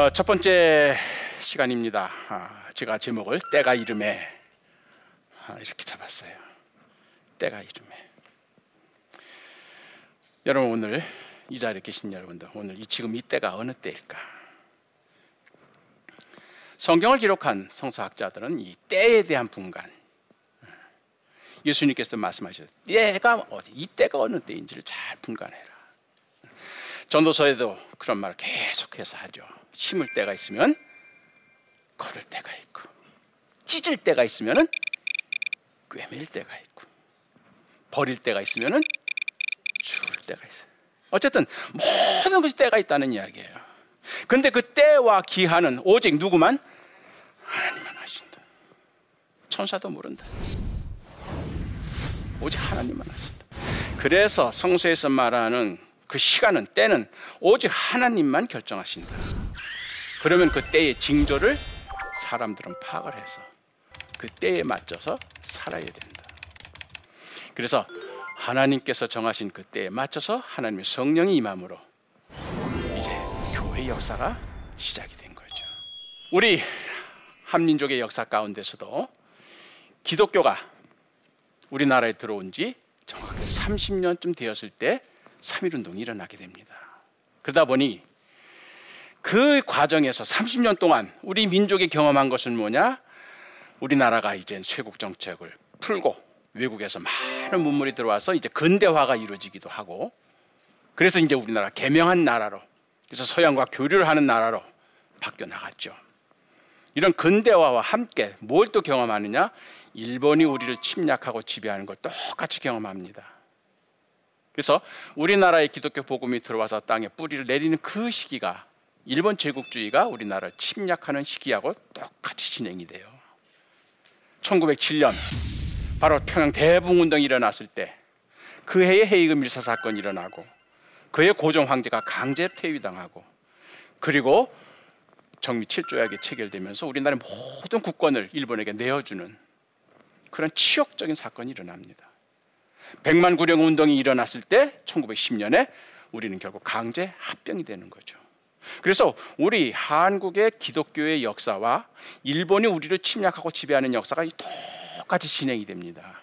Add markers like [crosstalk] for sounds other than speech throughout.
어, 첫 번째 시간입니다. 아, 제가 제목을 때가 이름에 아, 이렇게 잡았어요. 때가 이름에. 여러분 오늘 이 자리에 계신 여러분들 오늘 이 지금 이 때가 어느 때일까? 성경을 기록한 성서학자들은 이 때에 대한 분간 예수님께서 말씀하셨어요. 때가 어디, 이 때가 어느 때인지를 잘 분간해라. 전도서에도 그런 말을 계속해서 하죠. 심을 때가 있으면 거둘 때가 있고, 찢을 때가 있으면은 꿰맬 때가 있고, 버릴 때가 있으면은 줄 때가 있어요. 어쨌든 모든 것이 때가 있다는 이야기예요. 그런데 그 때와 기한은 오직 누구만 하나님만 하신다. 천사도 모른다. 오직 하나님만 하신다. 그래서 성서에서 말하는 그 시간은 때는 오직 하나님만 결정하신다. 그러면 그 때의 징조를 사람들은 파악을 해서 그 때에 맞춰서 살아야 된다. 그래서 하나님께서 정하신 그 때에 맞춰서 하나님의 성령이 임함으로 이제 교회 역사가 시작이 된 거죠. 우리 한민족의 역사 가운데서도 기독교가 우리나라에 들어온 지 정확히 30년쯤 되었을 때 3.1운동이 일어나게 됩니다. 그러다 보니 그 과정에서 30년 동안 우리 민족이 경험한 것은 뭐냐? 우리나라가 이제 쇄국 정책을 풀고 외국에서 많은 문물이 들어와서 이제 근대화가 이루어지기도 하고 그래서 이제 우리나라 개명한 나라로 그래서 서양과 교류를 하는 나라로 바뀌어 나갔죠. 이런 근대화와 함께 뭘 또 경험하느냐? 일본이 우리를 침략하고 지배하는 걸 똑같이 경험합니다. 그래서 우리나라의 기독교 복음이 들어와서 땅에 뿌리를 내리는 그 시기가 일본 제국주의가 우리나라를 침략하는 시기하고 똑같이 진행이 돼요. 1907년 바로 평양 대붕 운동이 일어났을 때 그 해에 헤이그 밀사 사건이 일어나고 그해 고종 황제가 강제 퇴위당하고 그리고 정미 7조약이 체결되면서 우리나라의 모든 국권을 일본에게 내어주는 그런 치욕적인 사건이 일어납니다. 백만 구령 운동이 일어났을 때 1910년에 우리는 결국 강제 합병이 되는 거죠. 그래서 우리 한국의 기독교의 역사와 일본이 우리를 침략하고 지배하는 역사가 똑같이 진행이 됩니다.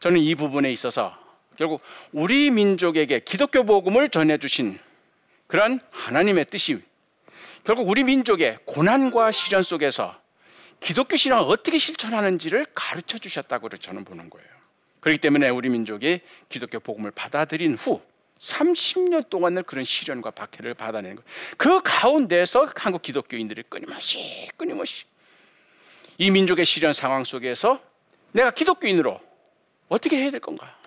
저는 이 부분에 있어서 결국 우리 민족에게 기독교 복음을 전해 주신 그런 하나님의 뜻이 결국 우리 민족의 고난과 시련 속에서 기독교 신앙을 어떻게 실천하는지를 가르쳐 주셨다고 저는 보는 거예요. 그렇기 때문에 우리 민족이 기독교 복음을 받아들인 후 30년 동안을 그런 시련과 박해를 받아내는 거예요. 그 가운데서 한국 기독교인들이 끊임없이 끊임없이 이 민족의 시련 상황 속에서 내가 기독교인으로 어떻게 해야 될 건가?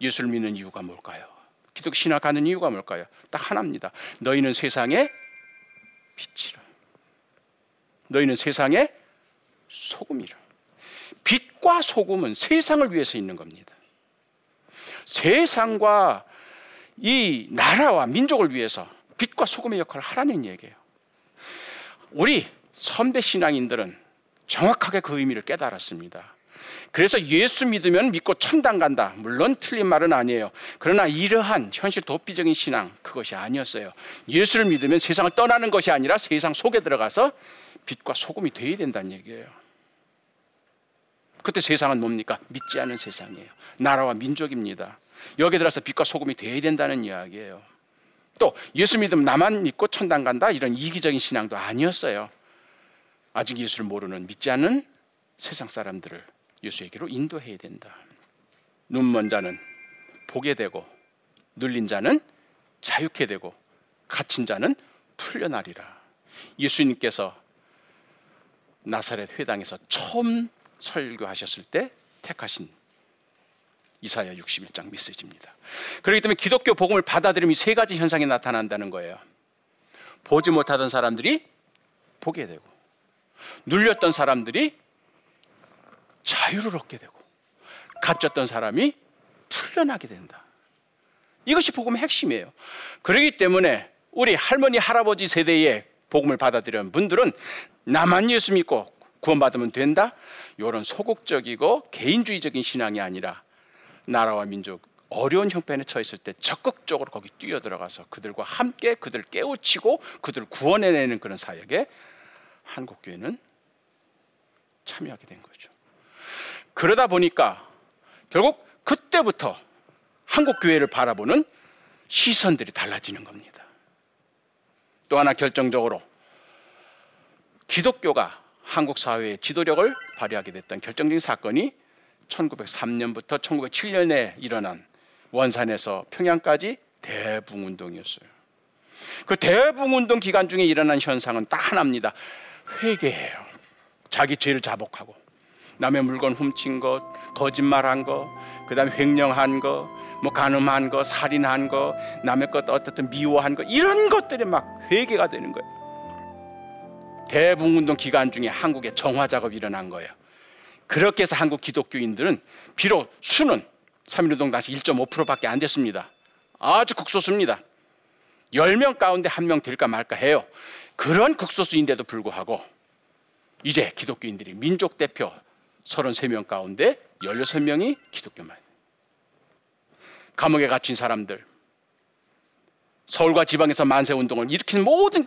예수를 믿는 이유가 뭘까요? 기독교 신학하는 이유가 뭘까요? 딱 하나입니다. 너희는 세상의 빛이라. 너희는 세상의 소금이라. 빛과 소금은 세상을 위해서 있는 겁니다. 세상과 이 나라와 민족을 위해서 빛과 소금의 역할을 하라는 얘기예요. 우리 선배 신앙인들은 정확하게 그 의미를 깨달았습니다. 그래서 예수 믿으면 믿고 천당 간다. 물론 틀린 말은 아니에요. 그러나 이러한 현실 도피적인 신앙 그것이 아니었어요. 예수를 믿으면 세상을 떠나는 것이 아니라 세상 속에 들어가서 빛과 소금이 되어야 된다는 얘기예요. 그때 세상은 뭡니까? 믿지 않은 세상이에요. 나라와 민족입니다. 여기에 들어서 빛과 소금이 되어야 된다는 이야기예요. 또 예수 믿으면 나만 믿고 천당 간다 이런 이기적인 신앙도 아니었어요. 아직 예수를 모르는 믿지 않는 세상 사람들을 예수에게로 인도해야 된다. 눈먼 자는 보게 되고 눌린 자는 자유케 되고 갇힌 자는 풀려나리라. 예수님께서 나사렛 회당에서 처음 설교하셨을 때 택하신 이사야 61장 메시지입니다. 그렇기 때문에 기독교 복음을 받아들이면 세 가지 현상이 나타난다는 거예요. 보지 못하던 사람들이 보게 되고 눌렸던 사람들이 자유를 얻게 되고 갇혔던 사람이 풀려나게 된다. 이것이 복음의 핵심이에요. 그렇기 때문에 우리 할머니 할아버지 세대의 복음을 받아들이는 분들은 나만 예수 믿고 구원받으면 된다. 이런 소극적이고 개인주의적인 신앙이 아니라 나라와 민족 어려운 형편에 처했을 때 적극적으로 거기 뛰어 들어가서 그들과 함께 그들을 깨우치고 그들을 구원해내는 그런 사역에 한국 교회는 참여하게 된 거죠. 그러다 보니까 결국 그때부터 한국 교회를 바라보는 시선들이 달라지는 겁니다. 또 하나 결정적으로 기독교가 한국 사회의 지도력을 발휘하게 됐던 결정적인 사건이 1903년부터 1907년에 일어난 원산에서 평양까지 대붕운동이었어요. 그 대붕운동 기간 중에 일어난 현상은 딱 하나입니다. 회개해요. 자기 죄를 자복하고 남의 물건 훔친 것, 거짓말한 것, 그다음에 횡령한 것, 뭐 간음한 것, 살인한 것, 남의 것 어떻든 미워한 것 이런 것들이 막 회개가 되는 거예요. 대붕운동 기간 중에 한국에 정화 작업이 일어난 거예요. 그렇게 해서 한국 기독교인들은 비록 수는 3.1운동 당시 1.5%밖에 안 됐습니다. 아주 극소수입니다. 10명 가운데 한 명 될까 말까 해요. 그런 극소수인데도 불구하고 이제 기독교인들이 민족 대표 33명 가운데 16명이 기독교만. 감옥에 갇힌 사람들, 서울과 지방에서 만세 운동을 일으킨 모든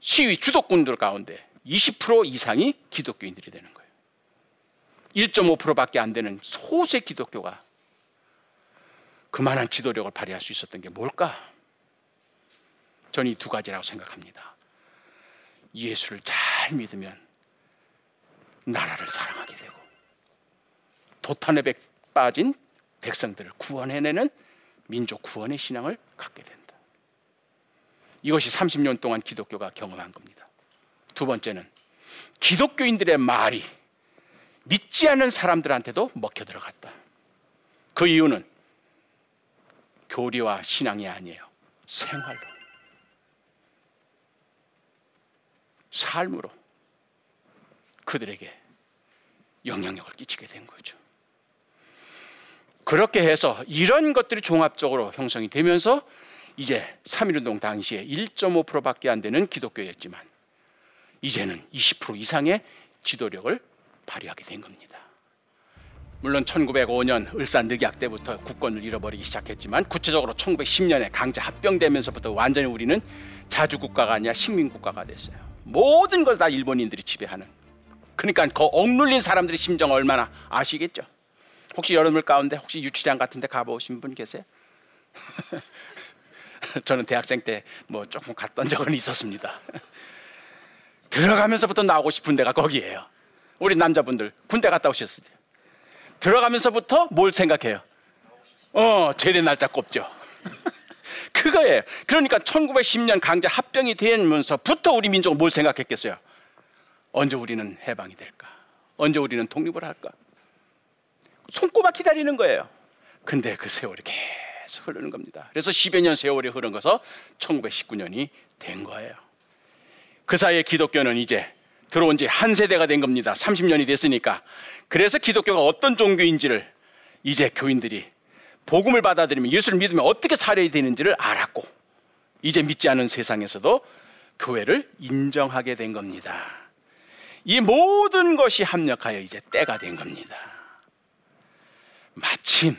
시위 주도꾼들 가운데 20% 이상이 기독교인들이 되는 거예요. 1.5%밖에 안 되는 소수의 기독교가 그만한 지도력을 발휘할 수 있었던 게 뭘까? 저는 이 두 가지라고 생각합니다. 예수를 잘 믿으면 나라를 사랑하게 되고 도탄에 빠진 백성들을 구원해내는 민족 구원의 신앙을 갖게 된다. 이것이 30년 동안 기독교가 경험한 겁니다. 두 번째는 기독교인들의 말이 믿지 않는 사람들한테도 먹혀 들어갔다. 그 이유는 교리와 신앙이 아니에요. 생활로. 삶으로 그들에게 영향력을 끼치게 된 거죠. 그렇게 해서 이런 것들이 종합적으로 형성이 되면서 이제 3.1운동 당시에 1.5%밖에 안 되는 기독교였지만 이제는 20% 이상의 지도력을 발휘하게 된 겁니다. 물론 1905년 을산 늑약 때부터 국권을 잃어버리기 시작했지만 구체적으로 1910년에 강제 합병되면서부터 완전히 우리는 자주국가가 아니라 식민국가가 됐어요. 모든 걸 다 일본인들이 지배하는. 그러니까 그 억눌린 사람들의 심정 얼마나 아시겠죠? 혹시 여러분들 가운데 혹시 유치장 같은 데 가보신 분 계세요? [laughs] 저는 대학생 때 뭐 조금 갔던 적은 있었습니다. [laughs] 들어가면서부터 나오고 싶은 데가 거기예요. 우리 남자분들 군대 갔다 오셨을 때. 들어가면서부터 뭘 생각해요? 어, 제대 날짜 꼽죠. [laughs] 그거예요. 그러니까 1910년 강제 합병이 되면서부터 우리 민족은 뭘 생각했겠어요? 언제 우리는 해방이 될까? 언제 우리는 독립을 할까? 손꼽아 기다리는 거예요. 근데 그 세월이 계속 흐르는 겁니다. 그래서 10여 년 세월이 흐른 것서 1919년이 된 거예요. 그 사이에 기독교는 이제 들어온 지 한 세대가 된 겁니다. 30년이 됐으니까. 그래서 기독교가 어떤 종교인지를 이제 교인들이 복음을 받아들이면 예수를 믿으면 어떻게 살아야 되는지를 알았고 이제 믿지 않은 세상에서도 교회를 인정하게 된 겁니다. 이 모든 것이 합력하여 이제 때가 된 겁니다. 마침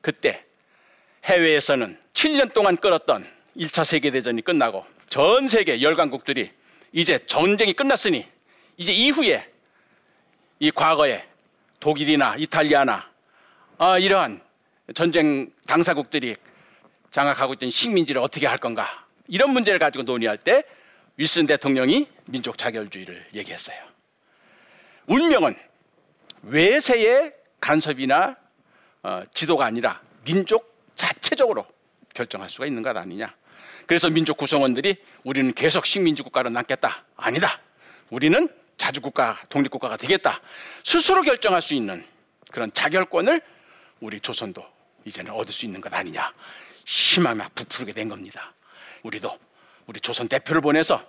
그때 해외에서는 7년 동안 끌었던 1차 세계대전이 끝나고 전 세계 열강국들이 이제 전쟁이 끝났으니 이제 이후에 이 과거에 독일이나 이탈리아나 아, 이러한 전쟁 당사국들이 장악하고 있던 식민지를 어떻게 할 건가 이런 문제를 가지고 논의할 때 윌슨 대통령이 민족 자결주의를 얘기했어요. 운명은 외세의 간섭이나 어, 지도가 아니라 민족 자체적으로 결정할 수가 있는 것 아니냐. 그래서 민족 구성원들이 우리는 계속 식민지 국가로 남겠다. 아니다. 우리는 자주국가, 독립국가가 되겠다. 스스로 결정할 수 있는 그런 자결권을 우리 조선도 이제는 얻을 수 있는 것 아니냐. 희망이 막 부풀게 된 겁니다. 우리도 우리 조선 대표를 보내서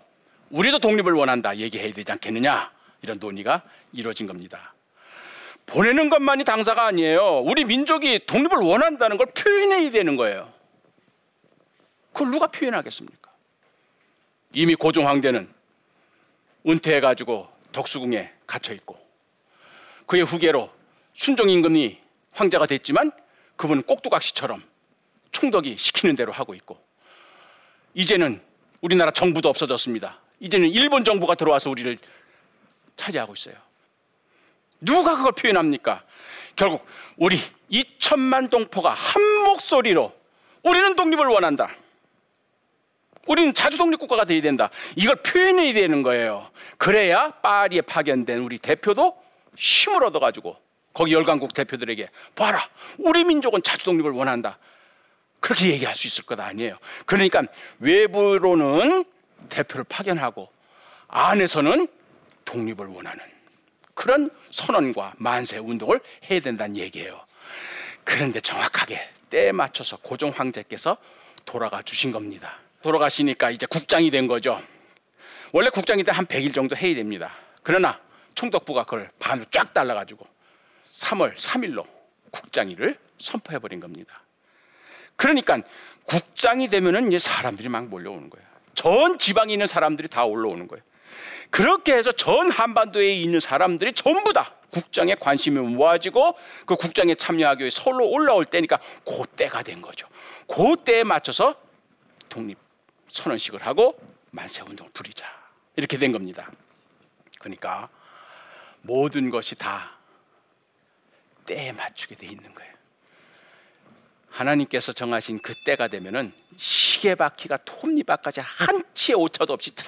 우리도 독립을 원한다 얘기해야 되지 않겠느냐. 이런 논의가 이루어진 겁니다. 보내는 것만이 당사가 아니에요. 우리 민족이 독립을 원한다는 걸 표현해야 되는 거예요. 그걸 누가 표현하겠습니까? 이미 고종 황제는 은퇴해 가지고 덕수궁에 갇혀 있고 그의 후계로 순종 임금이 황제가 됐지만 그분은 꼭두각시처럼 총독이 시키는 대로 하고 있고 이제는 우리나라 정부도 없어졌습니다. 이제는 일본 정부가 들어와서 우리를 차지하고 있어요. 누가 그걸 표현합니까? 결국 우리 2천만 동포가 한 목소리로 우리는 독립을 원한다. 우리는 자주 독립 국가가 돼야 된다. 이걸 표현해야 되는 거예요. 그래야 파리에 파견된 우리 대표도 힘을 얻어 가지고 거기 열강국 대표들에게 봐라, 우리 민족은 자주 독립을 원한다. 그렇게 얘기할 수 있을 것 아니에요. 그러니까 외부로는 대표를 파견하고 안에서는 독립을 원하는 그런 선언과 만세 운동을 해야 된다는 얘기예요. 그런데 정확하게 때에 맞춰서 고종 황제께서 돌아가 주신 겁니다. 돌아가시니까 이제 국장이 된 거죠. 원래 국장이 때 한 100일 정도 해야 됩니다. 그러나 총독부가 그걸 반으로 쫙 달라가지고 3월 3일로 국장일을 선포해버린 겁니다. 그러니까 국장이 되면은 이제 사람들이 막 몰려오는 거예요. 전 지방에 있는 사람들이 다 올라오는 거예요. 그렇게 해서 전 한반도에 있는 사람들이 전부 다 국장에 관심이 모아지고 그 국장에 참여하기 위해 서울로 올라올 때니까 그 때가 된 거죠. 그 때에 맞춰서 독립 선언식을 하고 만세 운동을 부리자 이렇게 된 겁니다. 그러니까 모든 것이 다 때에 맞추게 돼 있는 거예요. 하나님께서 정하신 그 때가 되면은 시계 바퀴가 톱니바까지 한 치의 오차도 없이 탁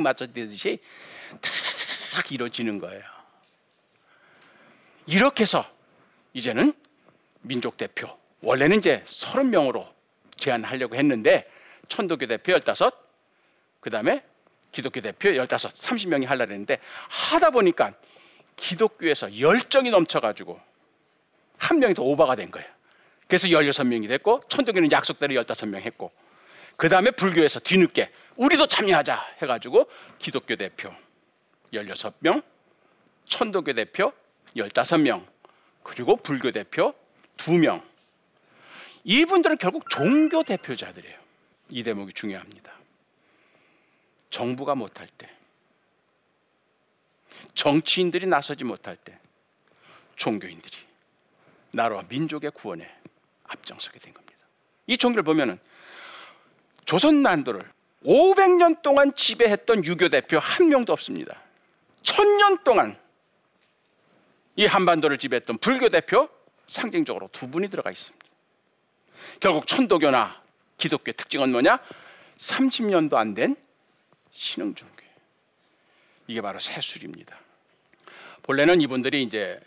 맞춰지듯이 탁 이루어지는 거예요. 이렇게 해서 이제는 민족 대표 원래는 이제 30명으로 제안하려고 했는데 천도교 대표 15, 그 다음에 기독교 대표 15, 30명이 하려고 했는데 하다 보니까 기독교에서 열정이 넘쳐가지고 한 명이 더 오버가 된 거예요. 그래서 16명이 됐고 천도교는 약속대로 15명 했고 그 다음에 불교에서 뒤늦게 우리도 참여하자 해가지고 기독교 대표 16명, 천도교 대표 15명, 그리고 불교 대표 2명. 이분들은 결국 종교 대표자들이에요. 이 대목이 중요합니다. 정부가 못할 때, 정치인들이 나서지 못할 때, 종교인들이 나라와 민족의 구원에 앞장서게 된 겁니다. 이 종교를 보면은 조선 난도를 500년 동안 지배했던 유교 대표 한 명도 없습니다. 천년 동안 이 한반도를 지배했던 불교 대표 상징적으로 두 분이 들어가 있습니다. 결국 천도교나 기독교의 특징은 뭐냐? 30년도 안 된 신흥 종교. 이게 바로 세술입니다. 본래는 이분들이 이제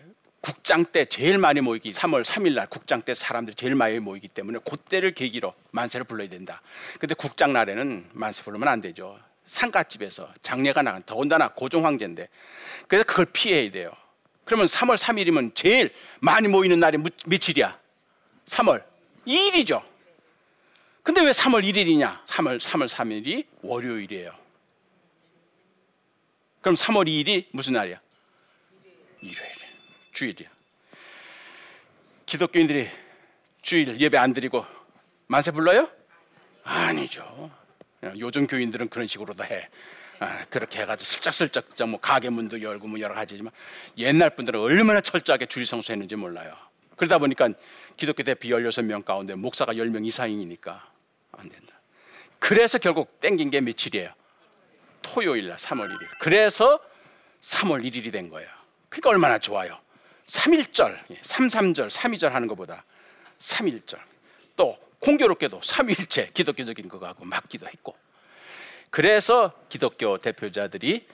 국장 때 제일 많이 모이기 3월 3일 날 국장 때 사람들이 제일 많이 모이기 때문에 그때를 계기로 만세를 불러야 된다. 근데 국장 날에는 만세 부르면 안 되죠. 상가집에서 장례가 나간 더군다나 고종 황제인데 그래서 그걸 피해야 돼요. 그러면 3월 3일이면 제일 많이 모이는 날이 며칠이야? 3월 2일이죠. 근데 왜 3월 1일이냐? 3월 3월 3일이 월요일이에요. 그럼 3월 2일이 무슨 날이야? 일요일. 주일이야. 기독교인들이 주일 예배 안 드리고 만세 불러요? 아니죠. 요즘 교인들은 그런 식으로도 해. 아, 그렇게 해가지고 슬쩍슬쩍 뭐 가게 문도 열고 뭐 여러 가지지만 옛날 분들은 얼마나 철저하게 주일 성수했는지 몰라요. 그러다 보니까 기독교 대표 16명 가운데 목사가 10명 이상이니까 안 된다. 그래서 결국 땡긴 게 며칠이에요? 토요일 날 3월 1일. 그래서 3월 1일이 된 거예요. 그러니까 얼마나 좋아요. 3일절, 3.3절, 3.2절 하는 것보다 3일절. 또 공교롭게도 3일째 기독교적인 거 하고 맞기도 했고. 그래서 기독교 대표자들이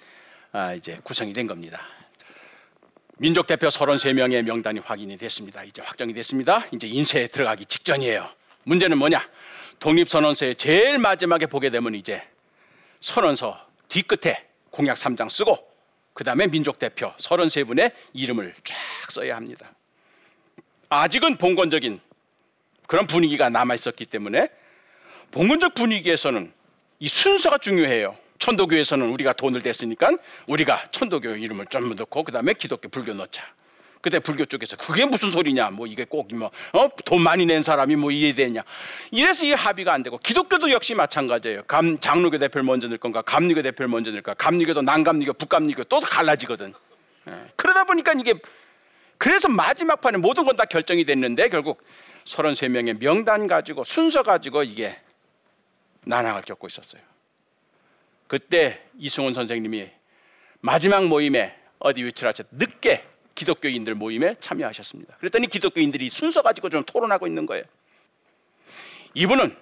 아, 이제 구성이 된 겁니다. 민족 대표 33명의 명단이 확인이 됐습니다. 이제 확정이 됐습니다. 이제 인쇄에 들어가기 직전이에요. 문제는 뭐냐? 독립선언서의 제일 마지막에 보게 되면 이제 선언서 뒤끝에 공약 3장 쓰고 그 다음에 민족 대표 33분의 이름을 쫙 써야 합니다. 아직은 봉건적인 그런 분위기가 남아 있었기 때문에 봉건적 분위기에서는 이 순서가 중요해요. 천도교에서는 우리가 돈을 댔으니까 우리가 천도교 이름을 좀 넣고 그 다음에 기독교 불교 넣자. 그때 불교 쪽에서 그게 무슨 소리냐 뭐 이게 꼭뭐 어? 돈 많이 낸 사람이 뭐 이해되냐 이래서 이 합의가 안 되고 기독교도 역시 마찬가지예요 감, 장로교 대표를 먼저 넣을 건가 감리교 대표를 먼저 넣을까 감리교도 난감리교 북감리교 또 갈라지거든 예. 그러다 보니까 이게 그래서 마지막 판에 모든 건 다 결정이 됐는데 결국 33명의 명단 가지고 순서 가지고 이게 난항을 겪고 있었어요. 그때 이승훈 선생님이 마지막 모임에 어디 위치를 늦게 기독교인들 모임에 참여하셨습니다. 그랬더니 기독교인들이 순서 가지고 좀 토론하고 있는 거예요. 이분은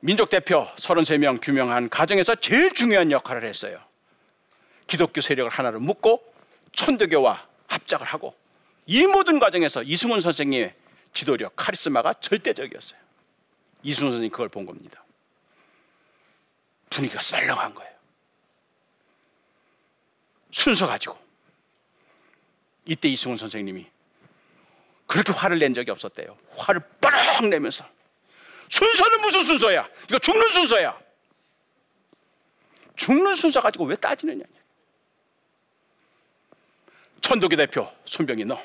민족 대표 33명 규명한 가정에서 제일 중요한 역할을 했어요. 기독교 세력을 하나로 묶고 천도교와 합작을 하고 이 모든 과정에서 이승훈 선생님의 지도력, 카리스마가 절대적이었어요. 이승훈 선생님 그걸 본 겁니다. 분위기가 썰렁한 거예요. 순서 가지고 이때 이승훈 선생님이 그렇게 화를 낸 적이 없었대요. 화를 빠락 내면서 순서는 무슨 순서야? 이거 죽는 순서야. 죽는 순서 가지고 왜 따지느냐? 천도교 대표 손병희 너,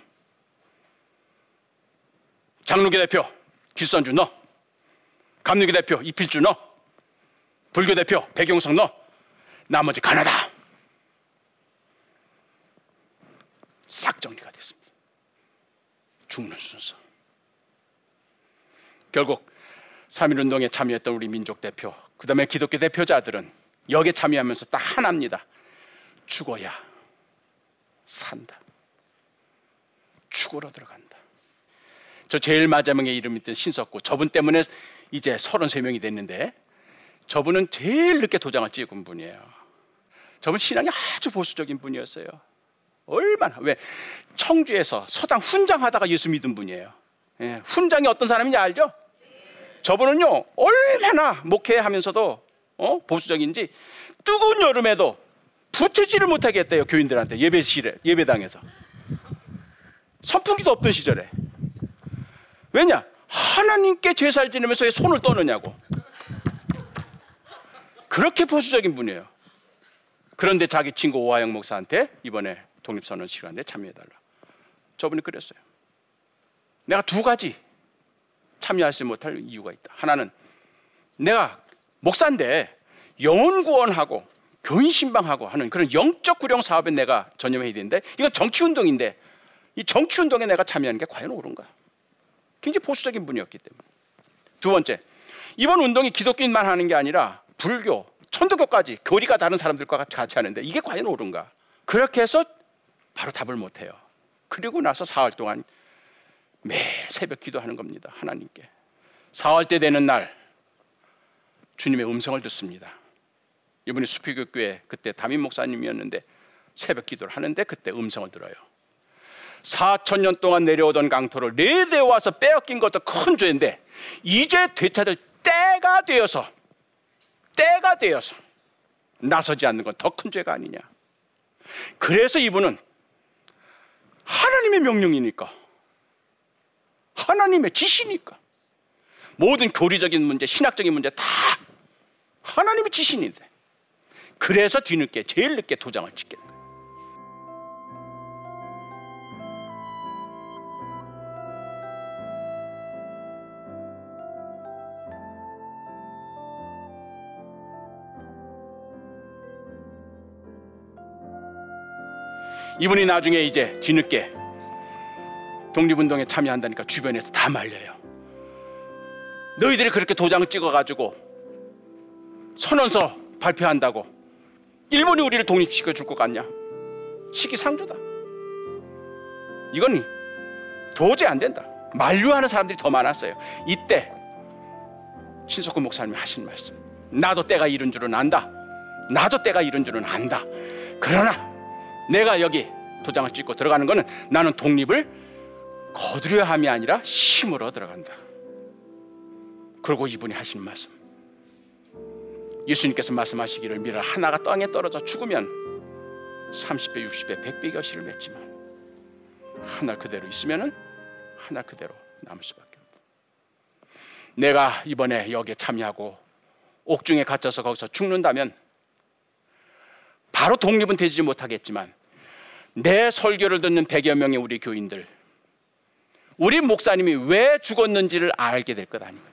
장로교 대표 길선주 너, 감리교 대표 이필주 너, 불교 대표 백용석 너, 나머지 가나다. 싹 정리가 됐습니다. 죽는 순서. 결국 3.1운동에 참여했던 우리 민족 대표, 그 다음에 기독교 대표자들은 여기에 참여하면서 딱 하나입니다. 죽어야 산다. 죽으러 들어간다. 저 제일 마지막에 이름 있던 신석구, 저분 때문에 이제 33명이 됐는데 저분은 제일 늦게 도장을 찍은 분이에요. 저분 신앙이 아주 보수적인 분이었어요. 얼마나 왜 청주에서 서당 훈장하다가 예수 믿은 분이에요. 예, 훈장이 어떤 사람인지 알죠? 저분은요 얼마나 목회하면서도 어? 보수적인지 뜨거운 여름에도 부채질을 못하게 했대요 교인들한테 예배실에 예배당에서 선풍기도 없던 시절에 왜냐 하나님께 제사를 지내면서 왜 손을 떠느냐고 그렇게 보수적인 분이에요 그런데 자기 친구 오하영 목사한테 이번에 독립선언 시간에 참여해달라 저분이 그랬어요 내가 두 가지 참여하지 못할 이유가 있다. 하나는 내가 목사인데 영혼 구원하고 교인 신방하고 하는 그런 영적 구령 사업에 내가 전념해야 되는데 이건 정치 운동인데 이 정치 운동에 내가 참여하는 게 과연 옳은가? 굉장히 보수적인 분이었기 때문에. 두 번째, 이번 운동이 기독교인만 하는 게 아니라 불교, 천도교까지 교리가 다른 사람들과 같이 하는데 이게 과연 옳은가? 그렇게 해서 바로 답을 못 해요. 그리고 나서 사흘 동안 매일 새벽 기도하는 겁니다. 하나님께. 사흘 때 되는 날 주님의 음성을 듣습니다. 이분이 수피교교회 그때 담임 목사님이었는데 새벽 기도를 하는데 그때 음성을 들어요. 4천 년 동안 내려오던 강토를 네 대 와서 빼앗긴 것도 큰 죄인데 이제 되찾을 때가 되어서 때가 되어서 나서지 않는 건 더 큰 죄가 아니냐. 그래서 이분은 하나님의 명령이니까 하나님의 지시니까. 모든 교리적인 문제, 신학적인 문제 다 하나님의 지시인데. 그래서 뒤늦게, 제일 늦게 도장을 찍게 된 거예 이분이 나중에 이제 뒤늦게 독립운동에 참여한다니까 주변에서 다 말려요. 너희들이 그렇게 도장을 찍어가지고 선언서 발표한다고 일본이 우리를 독립시켜 줄 것 같냐? 시기상조다. 이건 도저히 안 된다. 만류하는 사람들이 더 많았어요. 이때 신석구 목사님이 하신 말씀. 나도 때가 이른 줄은 안다. 나도 때가 이른 줄은 안다. 그러나 내가 여기 도장을 찍고 들어가는 것은 나는 독립을 거두려 함이 아니라 힘으로 들어간다. 그리고 이분이 하신 말씀. 예수님께서 말씀하시기를 미라 하나가 땅에 떨어져 죽으면 30배, 60배, 100배 결실을 맺지만 하나 그대로 있으면은 하나 그대로 남을 수밖에 없다. 내가 이번에 여기에 참여하고 옥중에 갇혀서 거기서 죽는다면 바로 독립은 되지 못하겠지만 내 설교를 듣는 100여 명의 우리 교인들 우리 목사님이 왜 죽었는지를 알게 될 것 아닌가.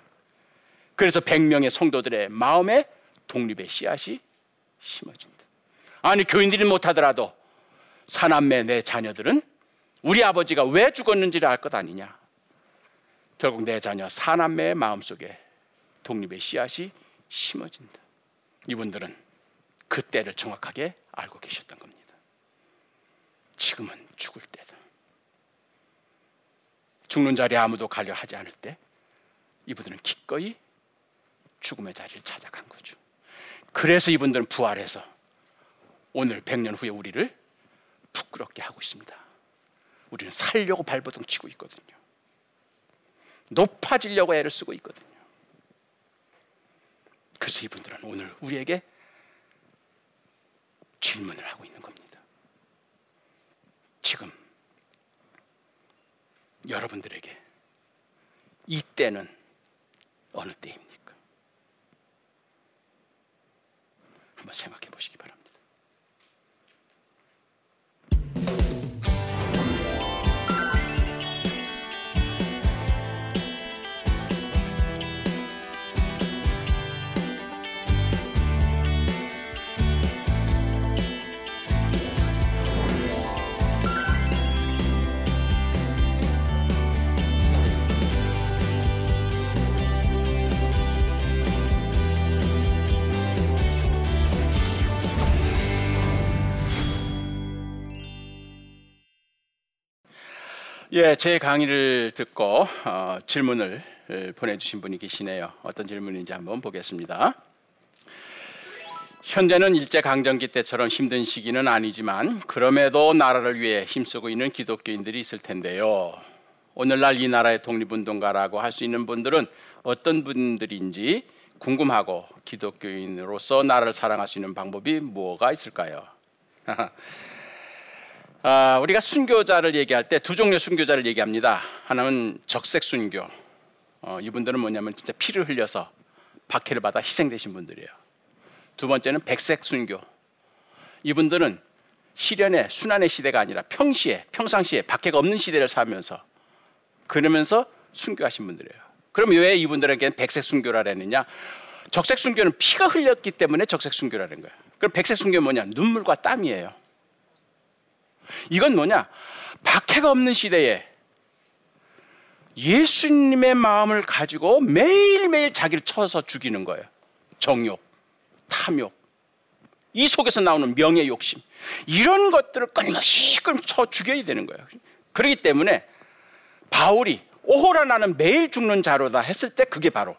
그래서 100명의 성도들의 마음에 독립의 씨앗이 심어진다. 아니 교인들이 못하더라도 사남매 내 자녀들은 우리 아버지가 왜 죽었는지를 알 것 아니냐. 결국 내 자녀 사남매의 마음속에 독립의 씨앗이 심어진다. 이분들은 그 때를 정확하게 알고 계셨던 겁니다. 지금은 죽을 때다. 죽는 자리에 아무도 가려 하지 않을 때 이분들은 기꺼이 죽음의 자리를 찾아간 거죠. 그래서 이분들은 부활해서 오늘 100년 후에 우리를 부끄럽게 하고 있습니다. 우리는 살려고 발버둥 치고 있거든요. 높아지려고 애를 쓰고 있거든요. 그래서 이분들은 오늘 우리에게 질문을 하고 있는 겁니다. 지금 여러분들에게 이 때는 어느 때입니까? 한번 생각해 보시기 바랍니다. 예, 제 강의를 듣고 어, 질문을 보내주신 분이 계시네요. 어떤 질문인지 한번 보겠습니다. 현재는 일제 강점기 때처럼 힘든 시기는 아니지만 그럼에도 나라를 위해 힘쓰고 있는 기독교인들이 있을 텐데요. 오늘날 이 나라의 독립운동가라고 할 수 있는 분들은 어떤 분들인지 궁금하고 기독교인으로서 나라를 사랑할 수 있는 방법이 뭐가 있을까요? [laughs] 아, 우리가 순교자를 얘기할 때 두 종류의 순교자를 얘기합니다. 하나는 적색 순교. 어, 이분들은 뭐냐면 진짜 피를 흘려서 박해를 받아 희생되신 분들이에요. 두 번째는 백색 순교. 이분들은 시련의 순환의 시대가 아니라 평시에 평상시에 박해가 없는 시대를 살면서 그러면서 순교하신 분들이에요. 그럼 왜 이분들에게는 백색 순교라 그랬느냐? 적색 순교는 피가 흘렸기 때문에 적색 순교라는 거예요. 그럼 백색 순교는 뭐냐? 눈물과 땀이에요. 이건 뭐냐? 박해가 없는 시대에 예수님의 마음을 가지고 매일매일 자기를 쳐서 죽이는 거예요. 정욕, 탐욕, 이 속에서 나오는 명예 욕심. 이런 것들을 끊임없이 쳐 죽여야 되는 거예요. 그렇기 때문에 바울이 오호라 나는 매일 죽는 자로다 했을 때 그게 바로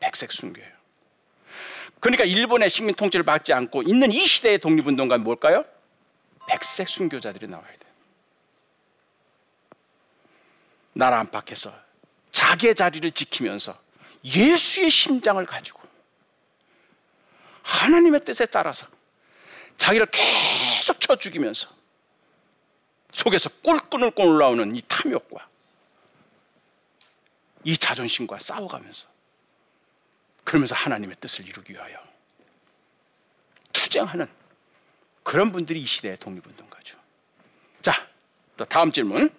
백색 순교예요. 그러니까 일본의 식민 통치를 받지 않고 있는 이 시대의 독립운동가 뭘까요? 백색 순교자들이 나와야 돼. 나라 안팎에서 자기의 자리를 지키면서 예수의 심장을 가지고 하나님의 뜻에 따라서 자기를 계속 쳐 죽이면서 속에서 꿀꿀꿀 올라오는 이 탐욕과 이 자존심과 싸워가면서 그러면서 하나님의 뜻을 이루기 위하여 투쟁하는 그런 분들이 이 시대의 독립운동가죠. 자, 또 다음 질문.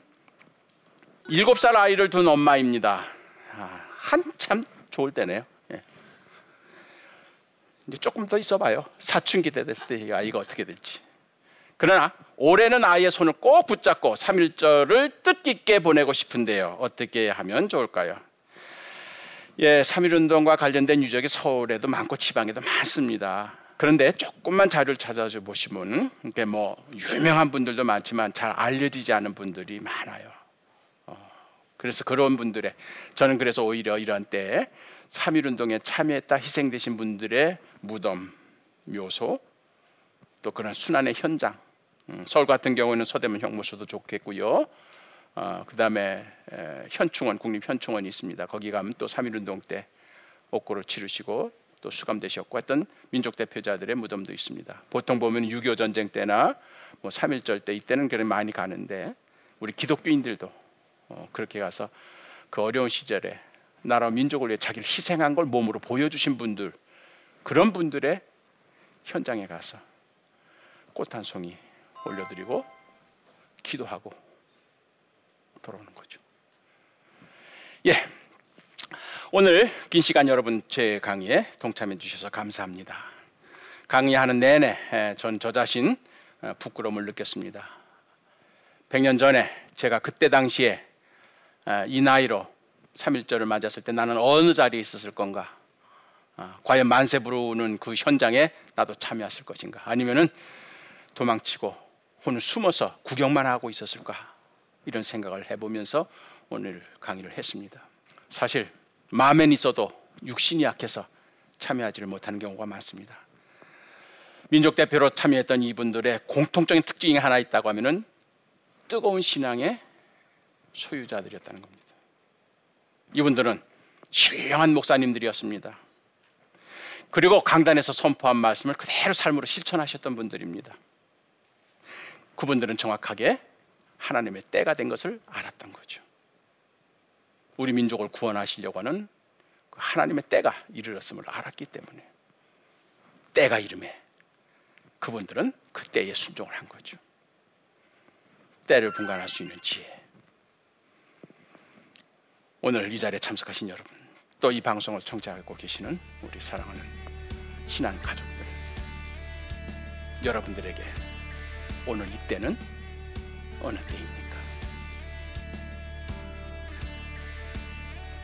일곱 살 아이를 둔 엄마입니다. 아, 한참 좋을 때네요. 예. 이제 조금 더 있어봐요. 사춘기 때 됐을 때 아이가 어떻게 될지. 그러나 올해는 아이의 손을 꼭 붙잡고 3일절을 뜻깊게 보내고 싶은데요. 어떻게 하면 좋을까요? 예, 3.1운동과 관련된 유적이 서울에도 많고 지방에도 많습니다. 그런데 조금만 자료를 찾아서 보시면 이게 뭐 유명한 분들도 많지만 잘 알려지지 않은 분들이 많아요. 어, 그래서 그런 분들의 저는 그래서 오히려 이런 때3.1 운동에 참여했다 희생되신 분들의 무덤 묘소 또 그런 순환의 현장 음, 서울 같은 경우는 서대문 형무소도 좋겠고요. 어, 그 다음에 에, 현충원 국립 현충원이 있습니다. 거기 가면 또 3.1 운동 때 옥고를 치르시고 또 수감되셨고 했던 민족 대표자들의 무덤도 있습니다. 보통 보면 6.25 전쟁 때나 뭐 3.1절 때 이때는 그래 많이 가는데 우리 기독교인들도 어, 그렇게 가서 그 어려운 시절에 나라 민족을 위해 자기를 희생한 걸 몸으로 보여주신 분들 그런 분들의 현장에 가서 꽃 한 송이 올려드리고 기도하고 돌아오는 거죠. 예, 오늘 긴 시간 여러분 제 강의에 동참해 주셔서 감사합니다. 강의하는 내내 전 저 자신 어, 부끄러움을 느꼈습니다. 100년 전에 제가 그때 당시에 어, 이 나이로 3.1절을 맞았을 때 나는 어느 자리에 있었을 건가? 아, 과연 만세 부르는 그 현장에 나도 참여했을 것인가? 아니면은 도망치고 혹은 숨어서 구경만 하고 있었을까? 이런 생각을 해보면서 오늘 강의를 했습니다. 사실 마음엔 있어도 육신이 약해서 참여하지를 못하는 경우가 많습니다. 민족 대표로 참여했던 이분들의 공통적인 특징이 하나 있다고 하면은 뜨거운 신앙의 소유자들이었다는 겁니다. 이분들은 신령한 목사님들이었습니다. 그리고 강단에서 선포한 말씀을 그대로 삶으로 실천하셨던 분들입니다. 그분들은 정확하게 하나님의 때가 된 것을 알았던 거죠. 우리 민족을 구원하시려고 하는 그 하나님의 때가 이르렀음을 알았기 때문에 때가 이름에 그분들은 그 때에 순종을 한 거죠. 때를 분간할 수 있는 지혜. 오늘 이 자리에 참석하신 여러분, 또 이 방송을 청취하고 계시는 우리 사랑하는 신앙 가족들, 여러분들에게 오늘 이 때는 어느 때입니까?